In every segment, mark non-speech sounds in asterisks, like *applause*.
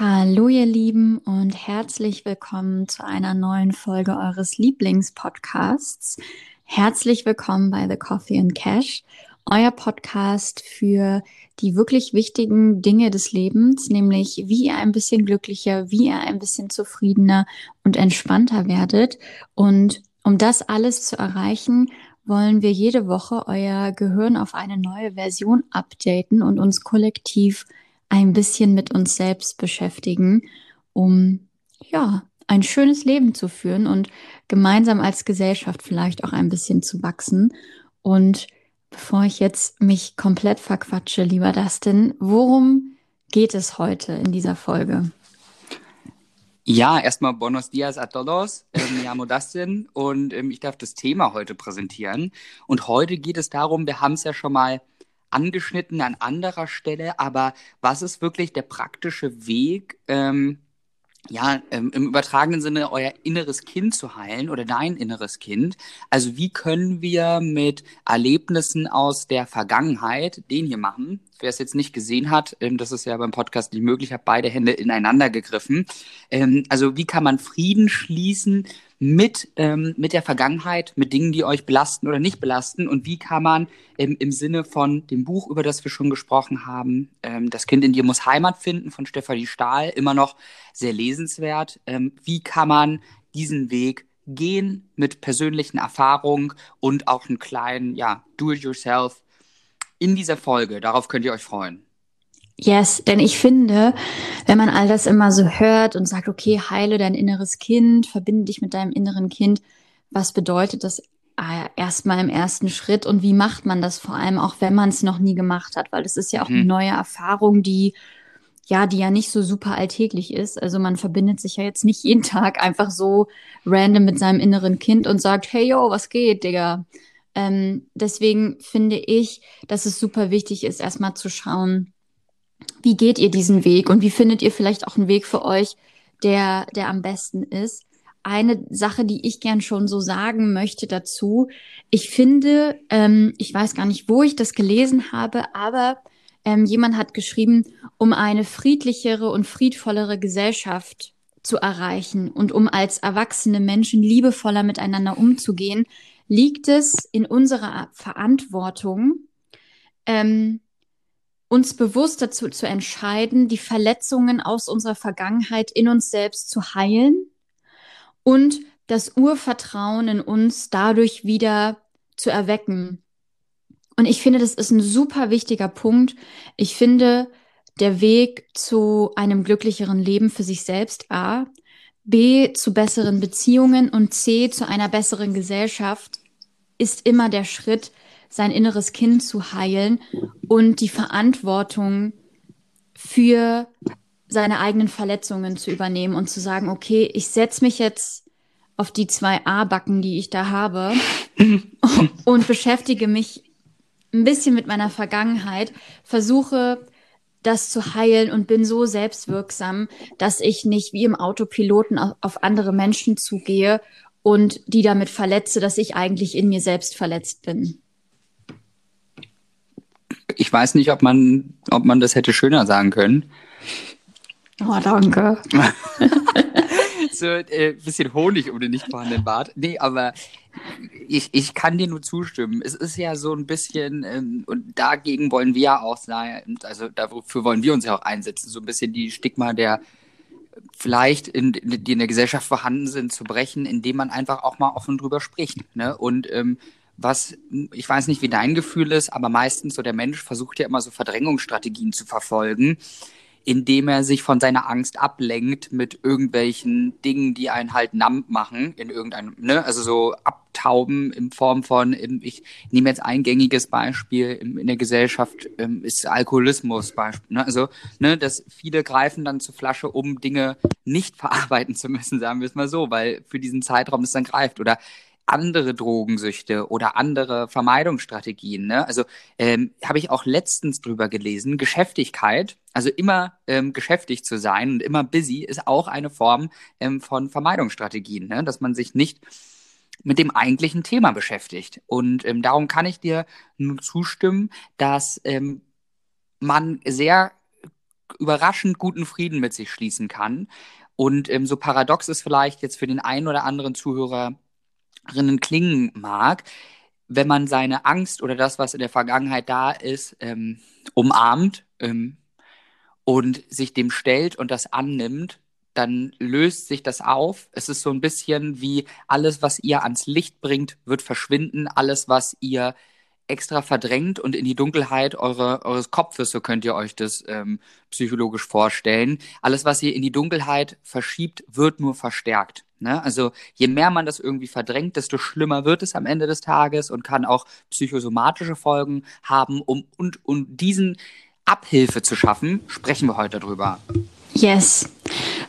Hallo ihr Lieben und herzlich willkommen zu einer neuen Folge eures Lieblingspodcasts. Herzlich willkommen bei The Coffee and Cash, euer Podcast für die wirklich wichtigen Dinge des Lebens, nämlich wie ihr ein bisschen glücklicher, wie ihr ein bisschen zufriedener und entspannter werdet. Und um das alles zu erreichen, wollen wir jede Woche euer Gehirn auf eine neue Version updaten und uns kollektiv ein bisschen mit uns selbst beschäftigen, um ja, ein schönes Leben zu führen und gemeinsam als Gesellschaft vielleicht auch ein bisschen zu wachsen. Und bevor ich jetzt mich komplett verquatsche, lieber Dustin, worum geht es heute in dieser Folge? Ja, erstmal Buenos Dias a todos. Ähm, ja, Dustin und ähm, ich darf das Thema heute präsentieren. Und heute geht es darum, wir haben es ja schon mal angeschnitten an anderer Stelle, aber was ist wirklich der praktische Weg, ähm, ja, ähm, im übertragenen Sinne euer inneres Kind zu heilen oder dein inneres Kind. Also wie können wir mit Erlebnissen aus der Vergangenheit den hier machen? Wer es jetzt nicht gesehen hat, ähm, das ist ja beim Podcast nicht möglich, habe beide Hände ineinander gegriffen. Ähm, also wie kann man Frieden schließen mit, ähm, mit der Vergangenheit, mit Dingen, die euch belasten oder nicht belasten und wie kann man ähm, im Sinne von dem Buch, über das wir schon gesprochen haben, ähm, Das Kind in dir muss Heimat finden von Stefanie Stahl, immer noch sehr lesenswert, ähm, wie kann man diesen Weg gehen mit persönlichen Erfahrungen und auch einen kleinen, ja, Do-it-yourself in dieser Folge. Darauf könnt ihr euch freuen. Yes, denn ich finde, wenn man all das immer so hört und sagt, okay, heile dein inneres Kind, verbinde dich mit deinem inneren Kind, was bedeutet das äh, erstmal im ersten Schritt und wie macht man das vor allem auch, wenn man es noch nie gemacht hat, weil es ist ja auch mhm. eine neue Erfahrung, die ja, die ja nicht so super alltäglich ist. Also man verbindet sich ja jetzt nicht jeden Tag einfach so random mit seinem inneren Kind und sagt, hey yo, was geht, Digga? Ähm, deswegen finde ich, dass es super wichtig ist, erstmal zu schauen, wie geht ihr diesen Weg und wie findet ihr vielleicht auch einen Weg für euch, der, der am besten ist? Eine Sache, die ich gern schon so sagen möchte dazu. Ich finde, ähm, ich weiß gar nicht, wo ich das gelesen habe, aber ähm, jemand hat geschrieben, um eine friedlichere und friedvollere Gesellschaft zu erreichen und um als erwachsene Menschen liebevoller miteinander umzugehen, liegt es in unserer Verantwortung, ähm, uns bewusst dazu zu entscheiden, die Verletzungen aus unserer Vergangenheit in uns selbst zu heilen und das Urvertrauen in uns dadurch wieder zu erwecken. Und ich finde, das ist ein super wichtiger Punkt. Ich finde, der Weg zu einem glücklicheren Leben für sich selbst A, B zu besseren Beziehungen und C zu einer besseren Gesellschaft ist immer der Schritt, sein inneres Kind zu heilen und die Verantwortung für seine eigenen Verletzungen zu übernehmen und zu sagen, okay, ich setze mich jetzt auf die zwei A-Backen, die ich da habe *laughs* und beschäftige mich ein bisschen mit meiner Vergangenheit, versuche das zu heilen und bin so selbstwirksam, dass ich nicht wie im Autopiloten auf andere Menschen zugehe und die damit verletze, dass ich eigentlich in mir selbst verletzt bin ich weiß nicht, ob man, ob man das hätte schöner sagen können. Oh, danke. *laughs* so ein äh, bisschen Honig um den nicht vorhandenen Bart. Nee, aber ich, ich kann dir nur zustimmen. Es ist ja so ein bisschen, ähm, und dagegen wollen wir ja auch sein, also dafür wollen wir uns ja auch einsetzen, so ein bisschen die Stigma der vielleicht, in, die in der Gesellschaft vorhanden sind, zu brechen, indem man einfach auch mal offen drüber spricht. Ne? Und ähm, was, ich weiß nicht, wie dein Gefühl ist, aber meistens so der Mensch versucht ja immer so Verdrängungsstrategien zu verfolgen, indem er sich von seiner Angst ablenkt mit irgendwelchen Dingen, die einen halt namm machen in irgendeinem, ne, also so abtauben in Form von, ich nehme jetzt ein gängiges Beispiel in der Gesellschaft, ähm, ist Alkoholismus Beispiel, ne, also, ne, dass viele greifen dann zur Flasche, um Dinge nicht *laughs* verarbeiten zu müssen, sagen wir es mal so, weil für diesen Zeitraum es dann greift. Oder andere Drogensüchte oder andere Vermeidungsstrategien. Ne? Also ähm, habe ich auch letztens drüber gelesen. Geschäftigkeit, also immer ähm, geschäftig zu sein und immer busy, ist auch eine Form ähm, von Vermeidungsstrategien, ne? dass man sich nicht mit dem eigentlichen Thema beschäftigt. Und ähm, darum kann ich dir nur zustimmen, dass ähm, man sehr überraschend guten Frieden mit sich schließen kann. Und ähm, so paradox es vielleicht jetzt für den einen oder anderen Zuhörerinnen klingen mag, wenn man seine Angst oder das, was in der Vergangenheit da ist, ähm, umarmt ähm, und sich dem stellt und das annimmt, dann löst sich das auf. Es ist so ein bisschen wie alles, was ihr ans Licht bringt, wird verschwinden. Alles, was ihr extra verdrängt und in die Dunkelheit eure, eures Kopfes, so könnt ihr euch das ähm, psychologisch vorstellen. Alles, was ihr in die Dunkelheit verschiebt, wird nur verstärkt. Ne? Also je mehr man das irgendwie verdrängt, desto schlimmer wird es am Ende des Tages und kann auch psychosomatische Folgen haben. Um, und um diesen Abhilfe zu schaffen, sprechen wir heute drüber. Yes,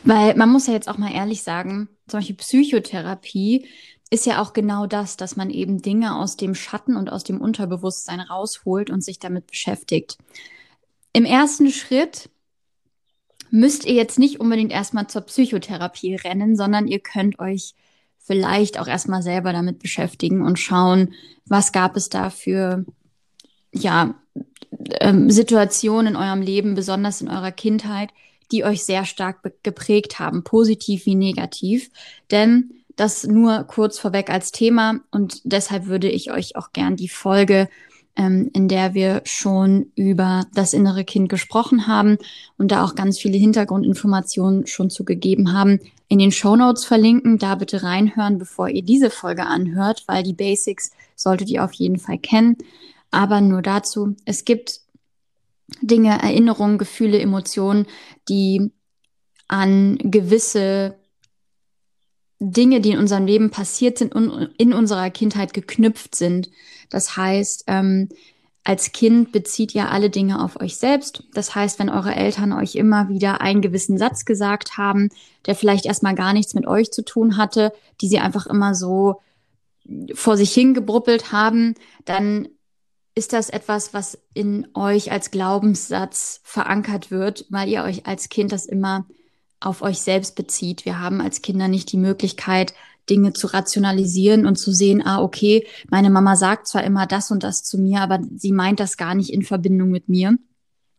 weil man muss ja jetzt auch mal ehrlich sagen, Beispiel Psychotherapie ist ja auch genau das, dass man eben Dinge aus dem Schatten und aus dem Unterbewusstsein rausholt und sich damit beschäftigt. Im ersten Schritt müsst ihr jetzt nicht unbedingt erstmal zur Psychotherapie rennen, sondern ihr könnt euch vielleicht auch erstmal selber damit beschäftigen und schauen, was gab es da für ja, ähm, Situationen in eurem Leben, besonders in eurer Kindheit, die euch sehr stark geprägt haben, positiv wie negativ. Denn das nur kurz vorweg als Thema und deshalb würde ich euch auch gern die Folge, ähm, in der wir schon über das innere Kind gesprochen haben und da auch ganz viele Hintergrundinformationen schon zugegeben haben, in den Show Notes verlinken. Da bitte reinhören, bevor ihr diese Folge anhört, weil die Basics solltet ihr auf jeden Fall kennen. Aber nur dazu, es gibt Dinge, Erinnerungen, Gefühle, Emotionen, die an gewisse Dinge, die in unserem Leben passiert sind und in unserer Kindheit geknüpft sind. Das heißt, ähm, als Kind bezieht ihr alle Dinge auf euch selbst. Das heißt, wenn eure Eltern euch immer wieder einen gewissen Satz gesagt haben, der vielleicht erstmal gar nichts mit euch zu tun hatte, die sie einfach immer so vor sich hingebruppelt haben, dann ist das etwas, was in euch als Glaubenssatz verankert wird, weil ihr euch als Kind das immer auf euch selbst bezieht. Wir haben als Kinder nicht die Möglichkeit, Dinge zu rationalisieren und zu sehen, ah, okay, meine Mama sagt zwar immer das und das zu mir, aber sie meint das gar nicht in Verbindung mit mir.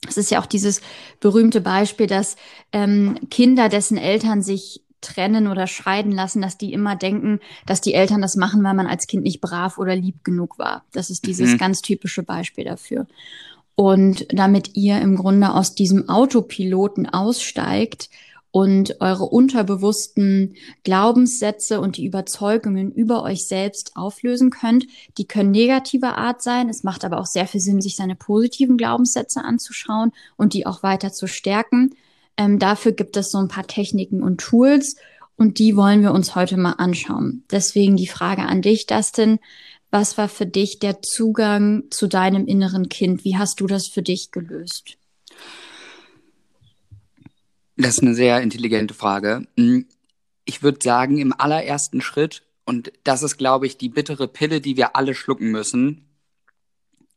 Es ist ja auch dieses berühmte Beispiel, dass ähm, Kinder, dessen Eltern sich trennen oder scheiden lassen, dass die immer denken, dass die Eltern das machen, weil man als Kind nicht brav oder lieb genug war. Das ist dieses mhm. ganz typische Beispiel dafür. Und damit ihr im Grunde aus diesem Autopiloten aussteigt, und eure unterbewussten Glaubenssätze und die Überzeugungen über euch selbst auflösen könnt. Die können negativer Art sein. Es macht aber auch sehr viel Sinn, sich seine positiven Glaubenssätze anzuschauen und die auch weiter zu stärken. Ähm, dafür gibt es so ein paar Techniken und Tools und die wollen wir uns heute mal anschauen. Deswegen die Frage an dich, Dustin. Was war für dich der Zugang zu deinem inneren Kind? Wie hast du das für dich gelöst? Das ist eine sehr intelligente Frage. Hm, ich würde sagen, im allerersten Schritt, und das ist, glaube ich, die bittere Pille, die wir alle schlucken müssen,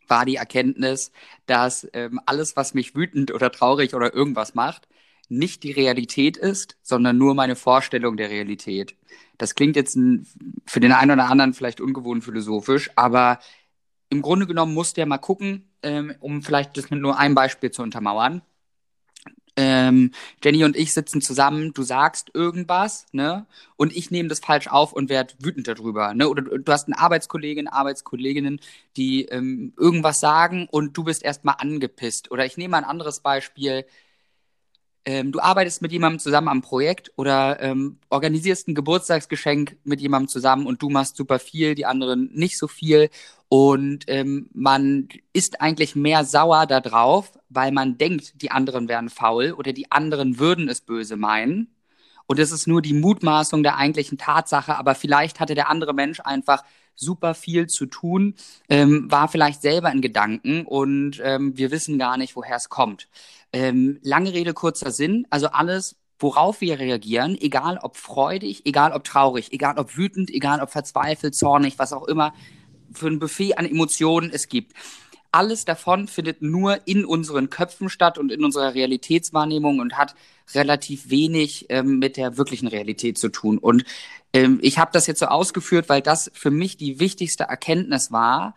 war die Erkenntnis, dass ähm, alles, was mich wütend oder traurig oder irgendwas macht, nicht die Realität ist, sondern nur meine Vorstellung der Realität. Das klingt jetzt für den einen oder anderen vielleicht ungewohnt philosophisch, aber im Grunde genommen musst du ja mal gucken, ähm, um vielleicht das mit nur einem Beispiel zu untermauern ähm, Jenny und ich sitzen zusammen, du sagst irgendwas, ne? Und ich nehme das falsch auf und werde wütend darüber, ne? Oder du hast eine Arbeitskollegin, Arbeitskolleginnen, die ähm, irgendwas sagen und du bist erstmal angepisst. Oder ich nehme ein anderes Beispiel. Ähm, du arbeitest mit jemandem zusammen am Projekt oder ähm, organisierst ein Geburtstagsgeschenk mit jemandem zusammen und du machst super viel, die anderen nicht so viel und ähm, man ist eigentlich mehr sauer darauf, weil man denkt, die anderen wären faul oder die anderen würden es böse meinen. Und es ist nur die Mutmaßung der eigentlichen Tatsache, aber vielleicht hatte der andere Mensch einfach super viel zu tun, ähm, war vielleicht selber in Gedanken und ähm, wir wissen gar nicht, woher es kommt. Ähm, lange Rede, kurzer Sinn. Also alles, worauf wir reagieren, egal ob freudig, egal ob traurig, egal ob wütend, egal ob verzweifelt, zornig, was auch immer, für ein Buffet an Emotionen es gibt. Alles davon findet nur in unseren Köpfen statt und in unserer Realitätswahrnehmung und hat relativ wenig ähm, mit der wirklichen Realität zu tun. Und ähm, ich habe das jetzt so ausgeführt, weil das für mich die wichtigste Erkenntnis war.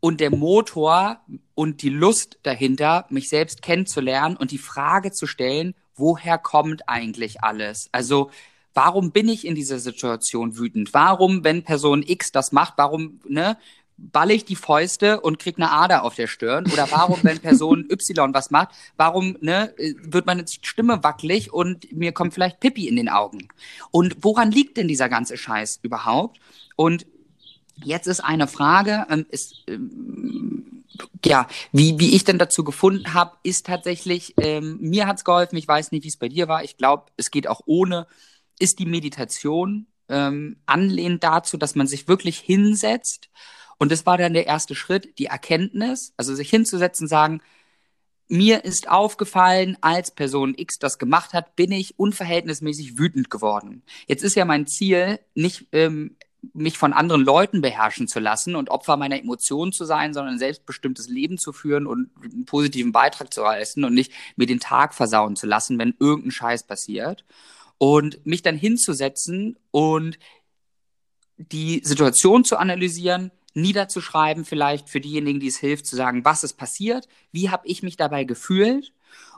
und der Motor und die Lust dahinter, mich selbst kennenzulernen und die Frage zu stellen, woher kommt eigentlich alles? Also warum bin ich in dieser Situation wütend? Warum, wenn Person X das macht, warum ne, balle ich die Fäuste und krieg eine Ader auf der Stirn? Oder warum, wenn Person *laughs* Y was macht, warum ne, wird meine Stimme wackelig und mir kommt vielleicht Pippi in den Augen? Und woran liegt denn dieser ganze Scheiß überhaupt? Und jetzt ist eine Frage, ähm, ist, ähm, ja, wie, wie ich denn dazu gefunden habe, ist tatsächlich, ähm, mir hat's geholfen, ich weiß nicht, wie es bei dir war, ich glaube, es geht auch ohne, ist die Meditation ähm, anlehnt dazu, dass man sich wirklich hinsetzt und das war dann der erste Schritt, die Erkenntnis, also sich hinzusetzen, sagen, mir ist aufgefallen, als Person X das gemacht hat, bin ich unverhältnismäßig wütend geworden. Jetzt ist ja mein Ziel, nicht ähm, mich von anderen Leuten beherrschen zu lassen und Opfer meiner Emotionen zu sein, sondern ein selbstbestimmtes Leben zu führen und einen positiven Beitrag zu leisten und nicht mir den Tag versauen zu lassen, wenn irgendein Scheiß passiert. Und mich dann hinzusetzen und die Situation zu analysieren, niederzuschreiben, vielleicht für diejenigen, die es hilft, zu sagen, was ist passiert, wie habe ich mich dabei gefühlt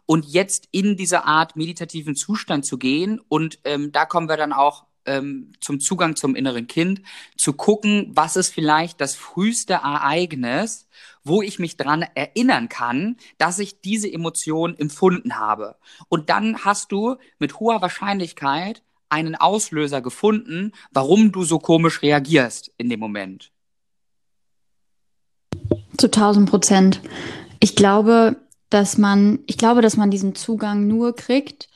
und jetzt in diese Art meditativen Zustand zu gehen. Und ähm, da kommen wir dann auch ähm, zum Zugang zum inneren Kind, zu gucken, was ist vielleicht das früheste Ereignis, wo ich mich dran erinnern kann, dass ich diese Emotion empfunden habe. Und dann hast du mit hoher Wahrscheinlichkeit einen Auslöser gefunden, warum du so komisch reagierst in dem Moment. Zu 1000 Prozent. Ich glaube, dass man, ich glaube, dass man diesen Zugang nur kriegt,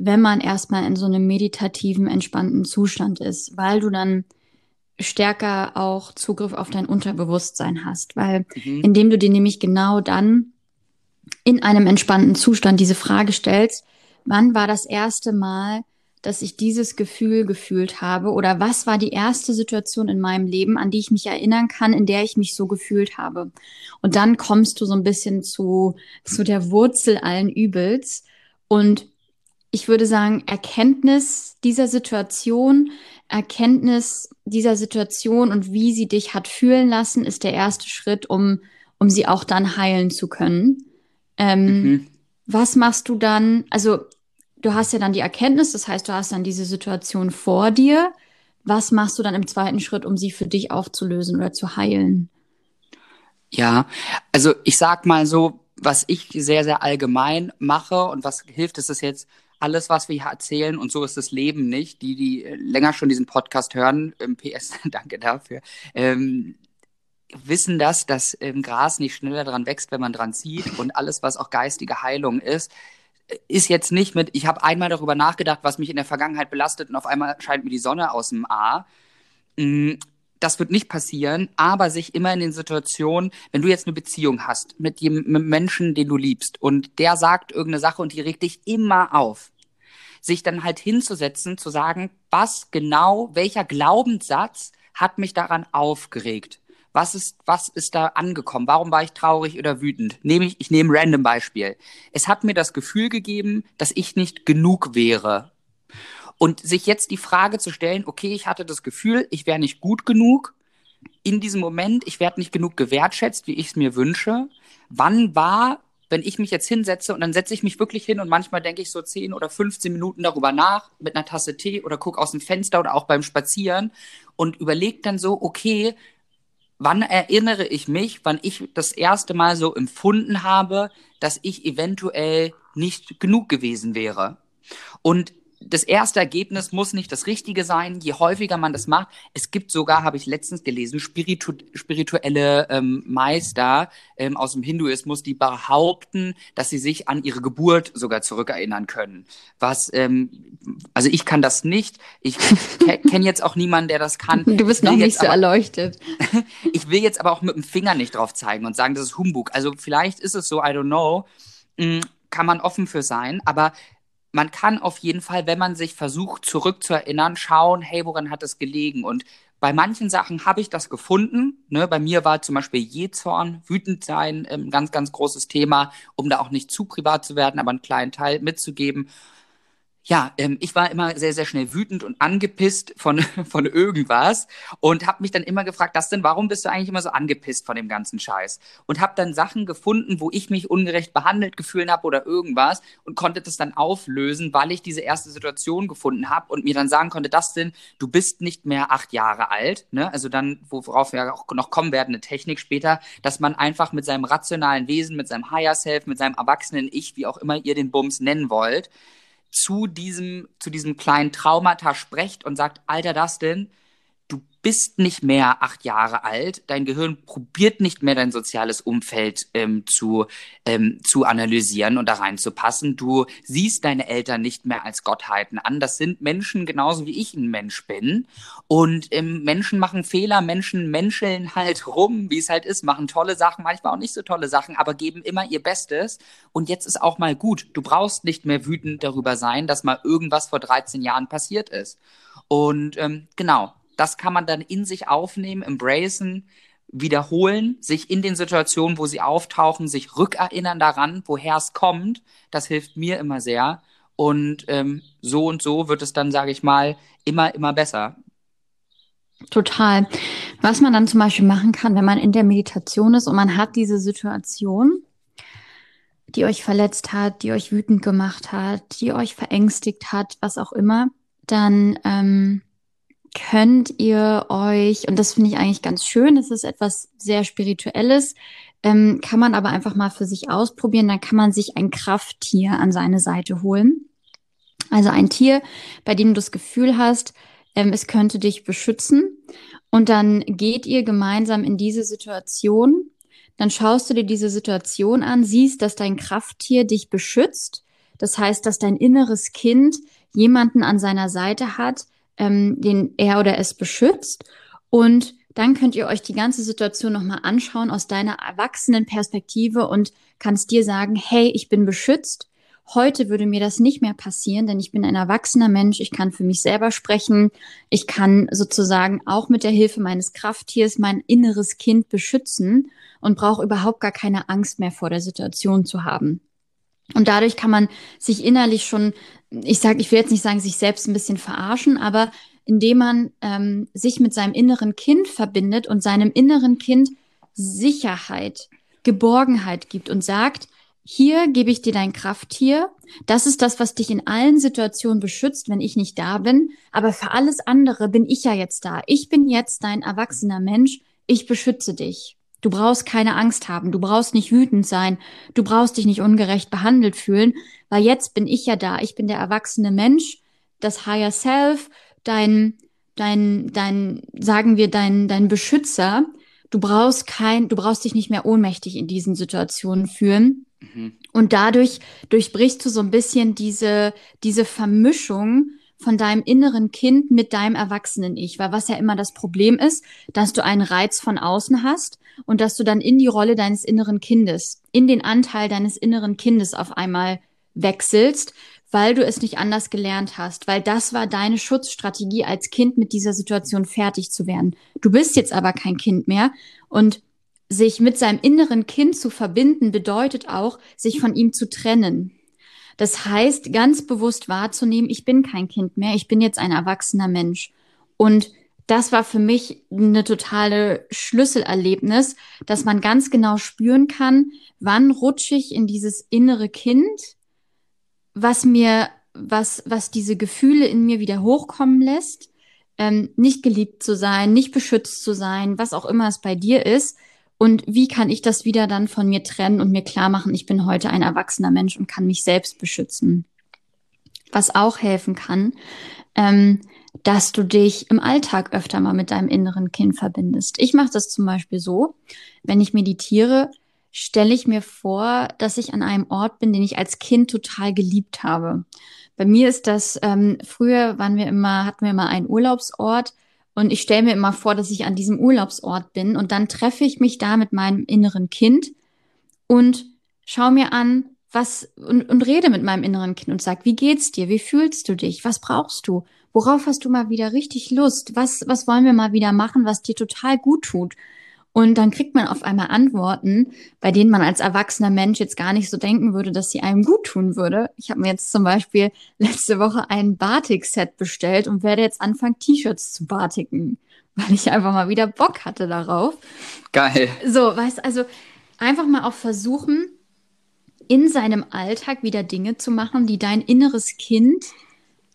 wenn man erstmal in so einem meditativen, entspannten Zustand ist, weil du dann stärker auch Zugriff auf dein Unterbewusstsein hast, weil mhm. indem du dir nämlich genau dann in einem entspannten Zustand diese Frage stellst, wann war das erste Mal, dass ich dieses Gefühl gefühlt habe oder was war die erste Situation in meinem Leben, an die ich mich erinnern kann, in der ich mich so gefühlt habe. Und dann kommst du so ein bisschen zu, zu der Wurzel allen Übels. Und ich würde sagen, Erkenntnis dieser Situation, Erkenntnis dieser Situation und wie sie dich hat fühlen lassen, ist der erste Schritt, um, um sie auch dann heilen zu können. Ähm, mhm. Was machst du dann? Also du hast ja dann die Erkenntnis, das heißt, du hast dann diese Situation vor dir. Was machst du dann im zweiten Schritt, um sie für dich aufzulösen oder zu heilen? Ja, also ich sag mal so, was ich sehr, sehr allgemein mache und was hilft, ist es jetzt, alles, was wir hier erzählen, und so ist das Leben nicht. Die, die länger schon diesen Podcast hören, PS, *laughs* danke dafür, ähm, wissen das, dass ähm, Gras nicht schneller dran wächst, wenn man dran zieht. Und alles, was auch geistige Heilung ist, ist jetzt nicht mit, ich habe einmal darüber nachgedacht, was mich in der Vergangenheit belastet und auf einmal scheint mir die Sonne aus dem A. Das wird nicht passieren, aber sich immer in den Situationen, wenn du jetzt eine Beziehung hast mit dem Menschen, den du liebst und der sagt irgendeine Sache und die regt dich immer auf, sich dann halt hinzusetzen, zu sagen, was genau, welcher Glaubenssatz hat mich daran aufgeregt? Was ist, was ist da angekommen? Warum war ich traurig oder wütend? Nehme ich, ich nehme ein random Beispiel. Es hat mir das Gefühl gegeben, dass ich nicht genug wäre. Und sich jetzt die Frage zu stellen, okay, ich hatte das Gefühl, ich wäre nicht gut genug. In diesem Moment, ich werde nicht genug gewertschätzt, wie ich es mir wünsche. Wann war wenn ich mich jetzt hinsetze und dann setze ich mich wirklich hin und manchmal denke ich so 10 oder 15 Minuten darüber nach mit einer Tasse Tee oder gucke aus dem Fenster oder auch beim Spazieren und überlege dann so, okay, wann erinnere ich mich, wann ich das erste Mal so empfunden habe, dass ich eventuell nicht genug gewesen wäre. Und das erste Ergebnis muss nicht das Richtige sein. Je häufiger man das macht, es gibt sogar, habe ich letztens gelesen, spiritu spirituelle ähm, Meister ähm, aus dem Hinduismus, die behaupten, dass sie sich an ihre Geburt sogar zurückerinnern können. Was, ähm, also ich kann das nicht. Ich *laughs* kenne jetzt auch niemanden, der das kann. Du bist noch nicht so aber, erleuchtet. *laughs* ich will jetzt aber auch mit dem Finger nicht drauf zeigen und sagen, das ist Humbug. Also vielleicht ist es so, I don't know. Mm, kann man offen für sein, aber man kann auf jeden Fall, wenn man sich versucht zurückzuerinnern, schauen, hey, woran hat es gelegen? Und bei manchen Sachen habe ich das gefunden. Ne? Bei mir war zum Beispiel Jezorn, wütend sein, ein ähm, ganz, ganz großes Thema, um da auch nicht zu privat zu werden, aber einen kleinen Teil mitzugeben. Ja, ähm, ich war immer sehr, sehr schnell wütend und angepisst von, *laughs* von irgendwas und habe mich dann immer gefragt, das denn, warum bist du eigentlich immer so angepisst von dem ganzen Scheiß? Und habe dann Sachen gefunden, wo ich mich ungerecht behandelt gefühlt habe oder irgendwas und konnte das dann auflösen, weil ich diese erste Situation gefunden habe und mir dann sagen konnte, das denn, du bist nicht mehr acht Jahre alt, ne? Also dann, worauf wir auch noch kommen werden, eine Technik später, dass man einfach mit seinem rationalen Wesen, mit seinem Higher Self, mit seinem erwachsenen Ich, wie auch immer ihr den Bums nennen wollt, zu diesem, zu diesem kleinen Traumata sprecht und sagt, Alter Dustin, du bist nicht mehr acht Jahre alt, dein Gehirn probiert nicht mehr dein soziales Umfeld ähm, zu, ähm, zu analysieren und da reinzupassen. Du siehst deine Eltern nicht mehr als Gottheiten an. Das sind Menschen genauso wie ich ein Mensch bin. Und ähm, Menschen machen Fehler, Menschen menscheln halt rum, wie es halt ist, machen tolle Sachen, manchmal auch nicht so tolle Sachen, aber geben immer ihr Bestes. Und jetzt ist auch mal gut. Du brauchst nicht mehr wütend darüber sein, dass mal irgendwas vor 13 Jahren passiert ist. Und ähm, genau, das kann man dann in sich aufnehmen, embracen, wiederholen, sich in den Situationen, wo sie auftauchen, sich rückerinnern daran, woher es kommt. Das hilft mir immer sehr. Und ähm, so und so wird es dann, sage ich mal, immer, immer besser. Total. Was man dann zum Beispiel machen kann, wenn man in der Meditation ist und man hat diese Situation, die euch verletzt hat, die euch wütend gemacht hat, die euch verängstigt hat, was auch immer, dann ähm, könnt ihr euch, und das finde ich eigentlich ganz schön, es ist etwas sehr Spirituelles, ähm, kann man aber einfach mal für sich ausprobieren, dann kann man sich ein Krafttier an seine Seite holen. Also ein Tier, bei dem du das Gefühl hast, ähm, es könnte dich beschützen. Und dann geht ihr gemeinsam in diese Situation. Dann schaust du dir diese Situation an, siehst, dass dein Krafttier dich beschützt. Das heißt, dass dein inneres Kind jemanden an seiner Seite hat, ähm, den er oder es beschützt. Und dann könnt ihr euch die ganze Situation nochmal anschauen aus deiner erwachsenen Perspektive und kannst dir sagen, hey, ich bin beschützt. Heute würde mir das nicht mehr passieren, denn ich bin ein erwachsener Mensch. Ich kann für mich selber sprechen. Ich kann sozusagen auch mit der Hilfe meines Krafttiers mein inneres Kind beschützen und brauche überhaupt gar keine Angst mehr vor der Situation zu haben. Und dadurch kann man sich innerlich schon, ich sage, ich will jetzt nicht sagen, sich selbst ein bisschen verarschen, aber indem man ähm, sich mit seinem inneren Kind verbindet und seinem inneren Kind Sicherheit, Geborgenheit gibt und sagt, hier gebe ich dir dein Krafttier. Das ist das, was dich in allen Situationen beschützt, wenn ich nicht da bin. Aber für alles andere bin ich ja jetzt da. Ich bin jetzt dein erwachsener Mensch. Ich beschütze dich. Du brauchst keine Angst haben, du brauchst nicht wütend sein, du brauchst dich nicht ungerecht behandelt fühlen, weil jetzt bin ich ja da, ich bin der erwachsene Mensch, das Higher Self, dein, dein, dein, sagen wir, dein, dein Beschützer. Du brauchst kein, du brauchst dich nicht mehr ohnmächtig in diesen Situationen fühlen. Mhm. Und dadurch durchbrichst du so ein bisschen diese, diese Vermischung von deinem inneren Kind mit deinem erwachsenen Ich, weil was ja immer das Problem ist, dass du einen Reiz von außen hast und dass du dann in die Rolle deines inneren Kindes, in den Anteil deines inneren Kindes auf einmal wechselst, weil du es nicht anders gelernt hast, weil das war deine Schutzstrategie als Kind mit dieser Situation fertig zu werden. Du bist jetzt aber kein Kind mehr und sich mit seinem inneren Kind zu verbinden bedeutet auch, sich von ihm zu trennen. Das heißt, ganz bewusst wahrzunehmen, ich bin kein Kind mehr, ich bin jetzt ein erwachsener Mensch. Und das war für mich eine totale Schlüsselerlebnis, dass man ganz genau spüren kann, wann rutsche ich in dieses innere Kind, was mir, was, was diese Gefühle in mir wieder hochkommen lässt, ähm, nicht geliebt zu sein, nicht beschützt zu sein, was auch immer es bei dir ist, und wie kann ich das wieder dann von mir trennen und mir klar machen, ich bin heute ein erwachsener Mensch und kann mich selbst beschützen. Was auch helfen kann, ähm, dass du dich im Alltag öfter mal mit deinem inneren Kind verbindest. Ich mache das zum Beispiel so, wenn ich meditiere, stelle ich mir vor, dass ich an einem Ort bin, den ich als Kind total geliebt habe. Bei mir ist das, ähm, früher waren wir immer, hatten wir immer einen Urlaubsort, und ich stelle mir immer vor, dass ich an diesem Urlaubsort bin und dann treffe ich mich da mit meinem inneren Kind und schaue mir an, was und, und rede mit meinem inneren Kind und sag, wie geht's dir? Wie fühlst du dich? Was brauchst du? Worauf hast du mal wieder richtig Lust? Was, was wollen wir mal wieder machen, was dir total gut tut? Und dann kriegt man auf einmal Antworten, bei denen man als erwachsener Mensch jetzt gar nicht so denken würde, dass sie einem gut tun würde. Ich habe mir jetzt zum Beispiel *laughs* letzte Woche ein Batik-Set bestellt und werde jetzt anfangen, T-Shirts zu batiken, weil ich einfach mal wieder Bock hatte darauf. Geil. So, weißt also einfach mal auch versuchen, in seinem Alltag wieder Dinge zu machen, die dein inneres Kind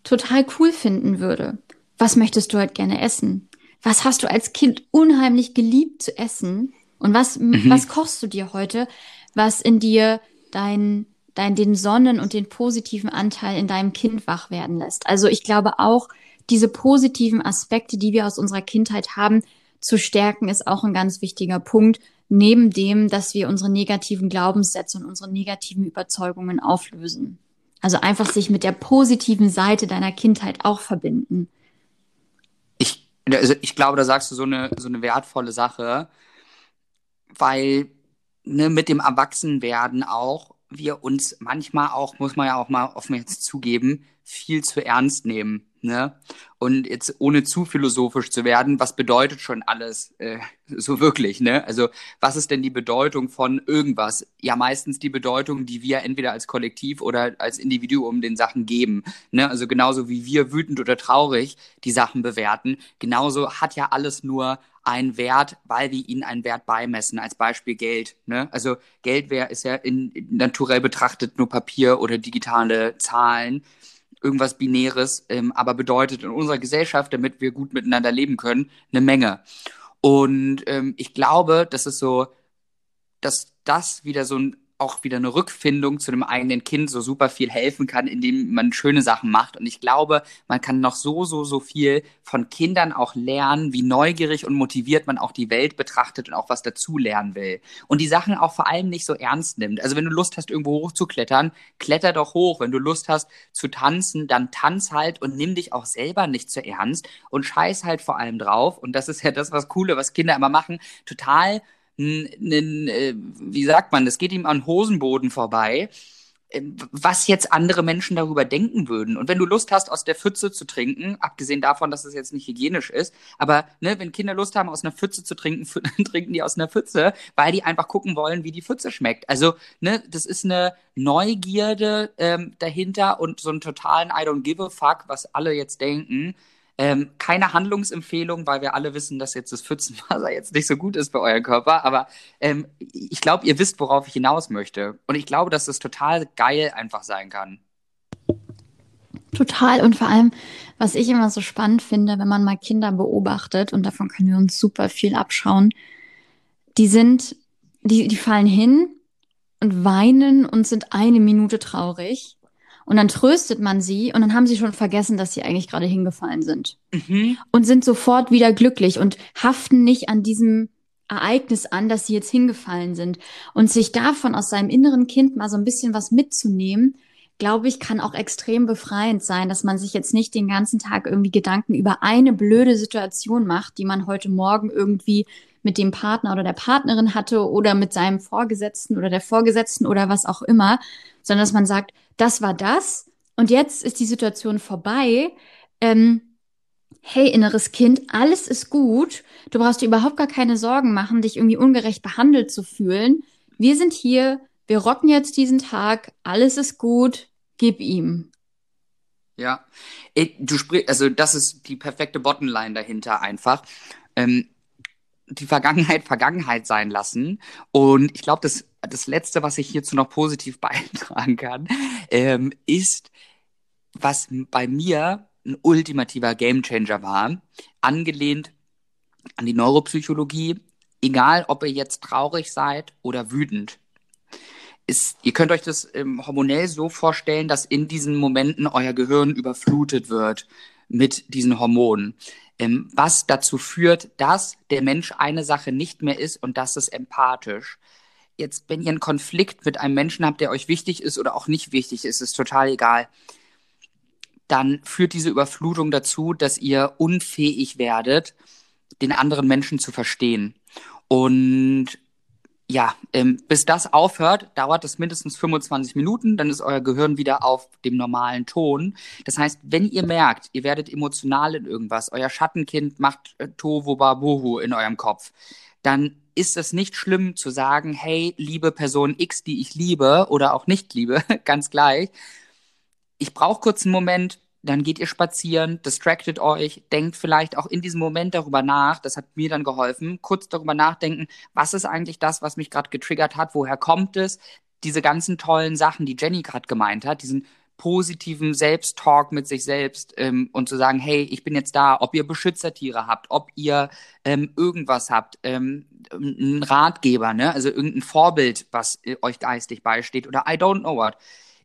total cool finden würde. Was möchtest du halt gerne essen? Was hast du als Kind unheimlich geliebt zu essen? Und was, mhm. was kochst du dir heute, was in dir dein, dein, den Sonnen- und den positiven Anteil in deinem Kind wach werden lässt? Also ich glaube auch, diese positiven Aspekte, die wir aus unserer Kindheit haben, zu stärken, ist auch ein ganz wichtiger Punkt, neben dem, dass wir unsere negativen Glaubenssätze und unsere negativen Überzeugungen auflösen. Also einfach sich mit der positiven Seite deiner Kindheit auch verbinden. Ich, also ich glaube, da sagst du so eine, so eine wertvolle Sache, weil ne, mit dem Erwachsenwerden auch wir uns manchmal auch, muss man ja auch mal offen jetzt zugeben, viel zu ernst nehmen. Ne? Und jetzt ohne zu philosophisch zu werden, was bedeutet schon alles äh, so wirklich? Ne? Also was ist denn die Bedeutung von irgendwas? Ja, meistens die Bedeutung, die wir entweder als Kollektiv oder als Individuum den Sachen geben. Ne? Also genauso wie wir wütend oder traurig die Sachen bewerten, genauso hat ja alles nur einen Wert, weil wir ihnen einen Wert beimessen. Als Beispiel Geld. Ne? Also Geld wäre ist ja in, naturell betrachtet nur Papier oder digitale Zahlen irgendwas Binäres, ähm, aber bedeutet in unserer Gesellschaft, damit wir gut miteinander leben können, eine Menge. Und ähm, ich glaube, dass es so, dass das wieder so ein auch wieder eine Rückfindung zu dem eigenen Kind so super viel helfen kann, indem man schöne Sachen macht. Und ich glaube, man kann noch so, so, so viel von Kindern auch lernen, wie neugierig und motiviert man auch die Welt betrachtet und auch was dazu lernen will. Und die Sachen auch vor allem nicht so ernst nimmt. Also wenn du Lust hast, irgendwo hochzuklettern, kletter doch hoch. Wenn du Lust hast zu tanzen, dann tanz halt und nimm dich auch selber nicht zu ernst und scheiß halt vor allem drauf. Und das ist ja das, was Coole, was Kinder immer machen, total einen, äh, wie sagt man, das geht ihm an Hosenboden vorbei, äh, was jetzt andere Menschen darüber denken würden. Und wenn du Lust hast, aus der Pfütze zu trinken, abgesehen davon, dass es jetzt nicht hygienisch ist, aber ne, wenn Kinder Lust haben, aus einer Pfütze zu trinken, *laughs* trinken die aus einer Pfütze, weil die einfach gucken wollen, wie die Pfütze schmeckt. Also, ne, das ist eine Neugierde ähm, dahinter und so einen totalen I don't give a fuck, was alle jetzt denken. Ähm, keine Handlungsempfehlung, weil wir alle wissen, dass jetzt das Pfützenwasser jetzt nicht so gut ist bei eurem Körper. Aber ähm, ich glaube, ihr wisst, worauf ich hinaus möchte. Und ich glaube, dass das total geil einfach sein kann. Total. Und vor allem, was ich immer so spannend finde, wenn man mal Kinder beobachtet, und davon können wir uns super viel abschauen, die sind, die, die fallen hin und weinen und sind eine Minute traurig. Und dann tröstet man sie und dann haben sie schon vergessen, dass sie eigentlich gerade hingefallen sind. Mhm. Und sind sofort wieder glücklich und haften nicht an diesem Ereignis an, dass sie jetzt hingefallen sind. Und sich davon aus seinem inneren Kind mal so ein bisschen was mitzunehmen, glaube ich, kann auch extrem befreiend sein, dass man sich jetzt nicht den ganzen Tag irgendwie Gedanken über eine blöde Situation macht, die man heute Morgen irgendwie mit dem Partner oder der Partnerin hatte oder mit seinem Vorgesetzten oder der Vorgesetzten oder was auch immer, sondern dass man sagt, das war das und jetzt ist die Situation vorbei. Ähm, hey, inneres Kind, alles ist gut. Du brauchst dir überhaupt gar keine Sorgen machen, dich irgendwie ungerecht behandelt zu fühlen. Wir sind hier, wir rocken jetzt diesen Tag, alles ist gut, gib ihm. Ja, du sprichst, also das ist die perfekte Bottomline dahinter einfach. Ähm, die Vergangenheit Vergangenheit sein lassen. Und ich glaube, das, das Letzte, was ich hierzu noch positiv *laughs* beitragen kann, ähm, ist, was bei mir ein ultimativer Gamechanger war, angelehnt an die Neuropsychologie, egal ob ihr jetzt traurig seid oder wütend. Ist, ihr könnt euch das ähm, hormonell so vorstellen, dass in diesen Momenten euer Gehirn überflutet wird mit diesen Hormonen ähm, was dazu führt, dass der Mensch eine Sache nicht mehr ist und das ist empathisch. Jetzt, wenn ihr einen Konflikt mit einem Menschen habt, der euch wichtig ist oder auch nicht wichtig ist, ist total egal, dann führt diese Überflutung dazu, dass ihr unfähig werdet, den anderen Menschen zu verstehen. Und ja, ähm, bis das aufhört, dauert es mindestens 25 Minuten, dann ist euer Gehirn wieder auf dem normalen Ton. Das heißt, wenn ihr merkt, ihr werdet emotional in irgendwas, euer Schattenkind macht äh, Babuhu in eurem Kopf, dann ist es nicht schlimm zu sagen, hey, liebe Person X, die ich liebe oder auch nicht liebe, *laughs* ganz gleich. Ich brauche kurz einen Moment, dann geht ihr spazieren, distracted euch, denkt vielleicht auch in diesem Moment darüber nach, das hat mir dann geholfen, kurz darüber nachdenken, was ist eigentlich das, was mich gerade getriggert hat, woher kommt es, diese ganzen tollen Sachen, die Jenny gerade gemeint hat, diesen positiven Selbsttalk mit sich selbst ähm, und zu sagen, hey, ich bin jetzt da, ob ihr Beschützertiere habt, ob ihr ähm, irgendwas habt, ähm, einen Ratgeber, ne? also irgendein Vorbild, was äh, euch geistig beisteht oder I don't know what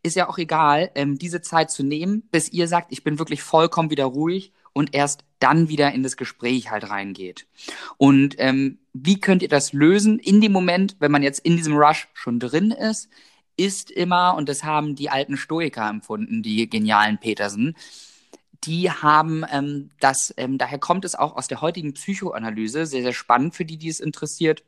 ist ja auch egal, ähm, diese Zeit zu nehmen, bis ihr sagt, ich bin wirklich vollkommen wieder ruhig und erst dann wieder in das Gespräch halt reingeht. Und ähm, wie könnt ihr das lösen? In dem Moment, wenn man jetzt in diesem Rush schon drin ist, ist immer, und das haben die alten Stoiker empfunden, die genialen Petersen, die haben ähm, das, ähm, daher kommt es auch aus der heutigen Psychoanalyse, sehr, sehr spannend für die, die es interessiert,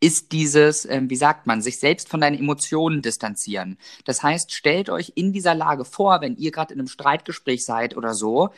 ist dieses, äh, wie sagt man, sich selbst von deinen Emotionen distanzieren. Das heißt, stellt euch in dieser Lage vor, wenn ihr gerade in einem Streitgespräch seid oder so,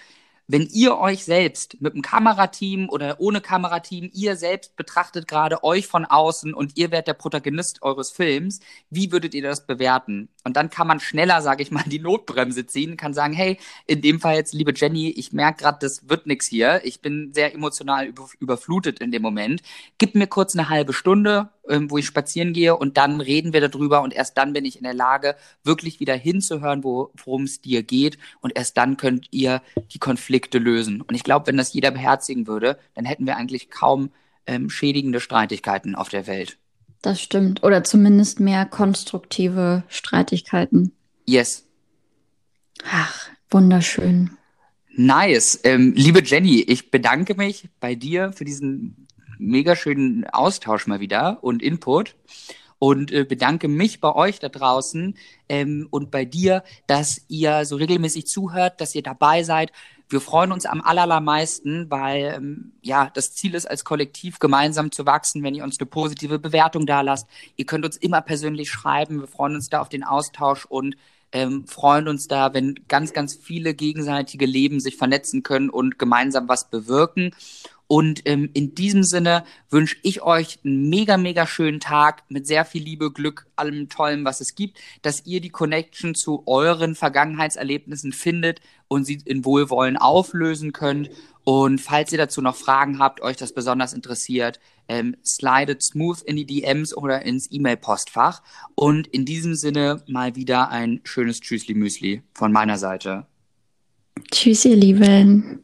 wenn ihr euch selbst mit einem Kamerateam oder ohne Kamerateam, ihr selbst betrachtet gerade euch von außen und ihr werdet der Protagonist eures Films, wie würdet ihr das bewerten? Und dann kann man schneller, sage ich mal, die Notbremse ziehen, kann sagen, hey, in dem Fall jetzt, liebe Jenny, ich merke gerade, das wird nichts hier. Ich bin sehr emotional über, überflutet in dem Moment. Gib mir kurz eine halbe Stunde, ähm, wo ich spazieren gehe und dann reden wir darüber und erst dann bin ich in der Lage, wirklich wieder hinzuhören, worum es dir geht und erst dann könnt ihr die Konflikte lösen. Und ich glaube, wenn das jeder beherzigen würde, dann hätten wir eigentlich kaum ähm, schädigende Streitigkeiten auf der Welt. Das stimmt. Oder zumindest mehr konstruktive Streitigkeiten. Yes. Ach, wunderschön. Nice. Ähm, liebe Jenny, ich bedanke mich bei dir für diesen mega schönen Austausch mal wieder und Input und äh, bedanke mich bei euch da draußen ähm, und bei dir, dass ihr so regelmäßig zuhört, dass ihr dabei seid wir freuen uns am allermeisten, weil ähm, ja das Ziel ist, als Kollektiv gemeinsam zu wachsen, wenn ihr uns eine positive Bewertung da lasst. Ihr könnt uns immer persönlich schreiben. Wir freuen uns da auf den Austausch und ähm, freuen uns da, wenn ganz, ganz viele gegenseitige Leben sich vernetzen können und gemeinsam was bewirken. Und ähm, in diesem Sinne wünsche ich euch einen mega, mega schönen Tag mit sehr viel Liebe, Glück, allem Tollen, was es gibt, dass ihr die Connection zu euren Vergangenheitserlebnissen findet und sie in Wohlwollen auflösen könnt. Und falls ihr dazu noch Fragen habt, euch das besonders interessiert, ähm, slidet smooth in die DMs oder ins E-Mail-Postfach. Und in diesem Sinne mal wieder ein schönes Tschüssli-Müsli von meiner Seite. Tschüss, ihr Lieben.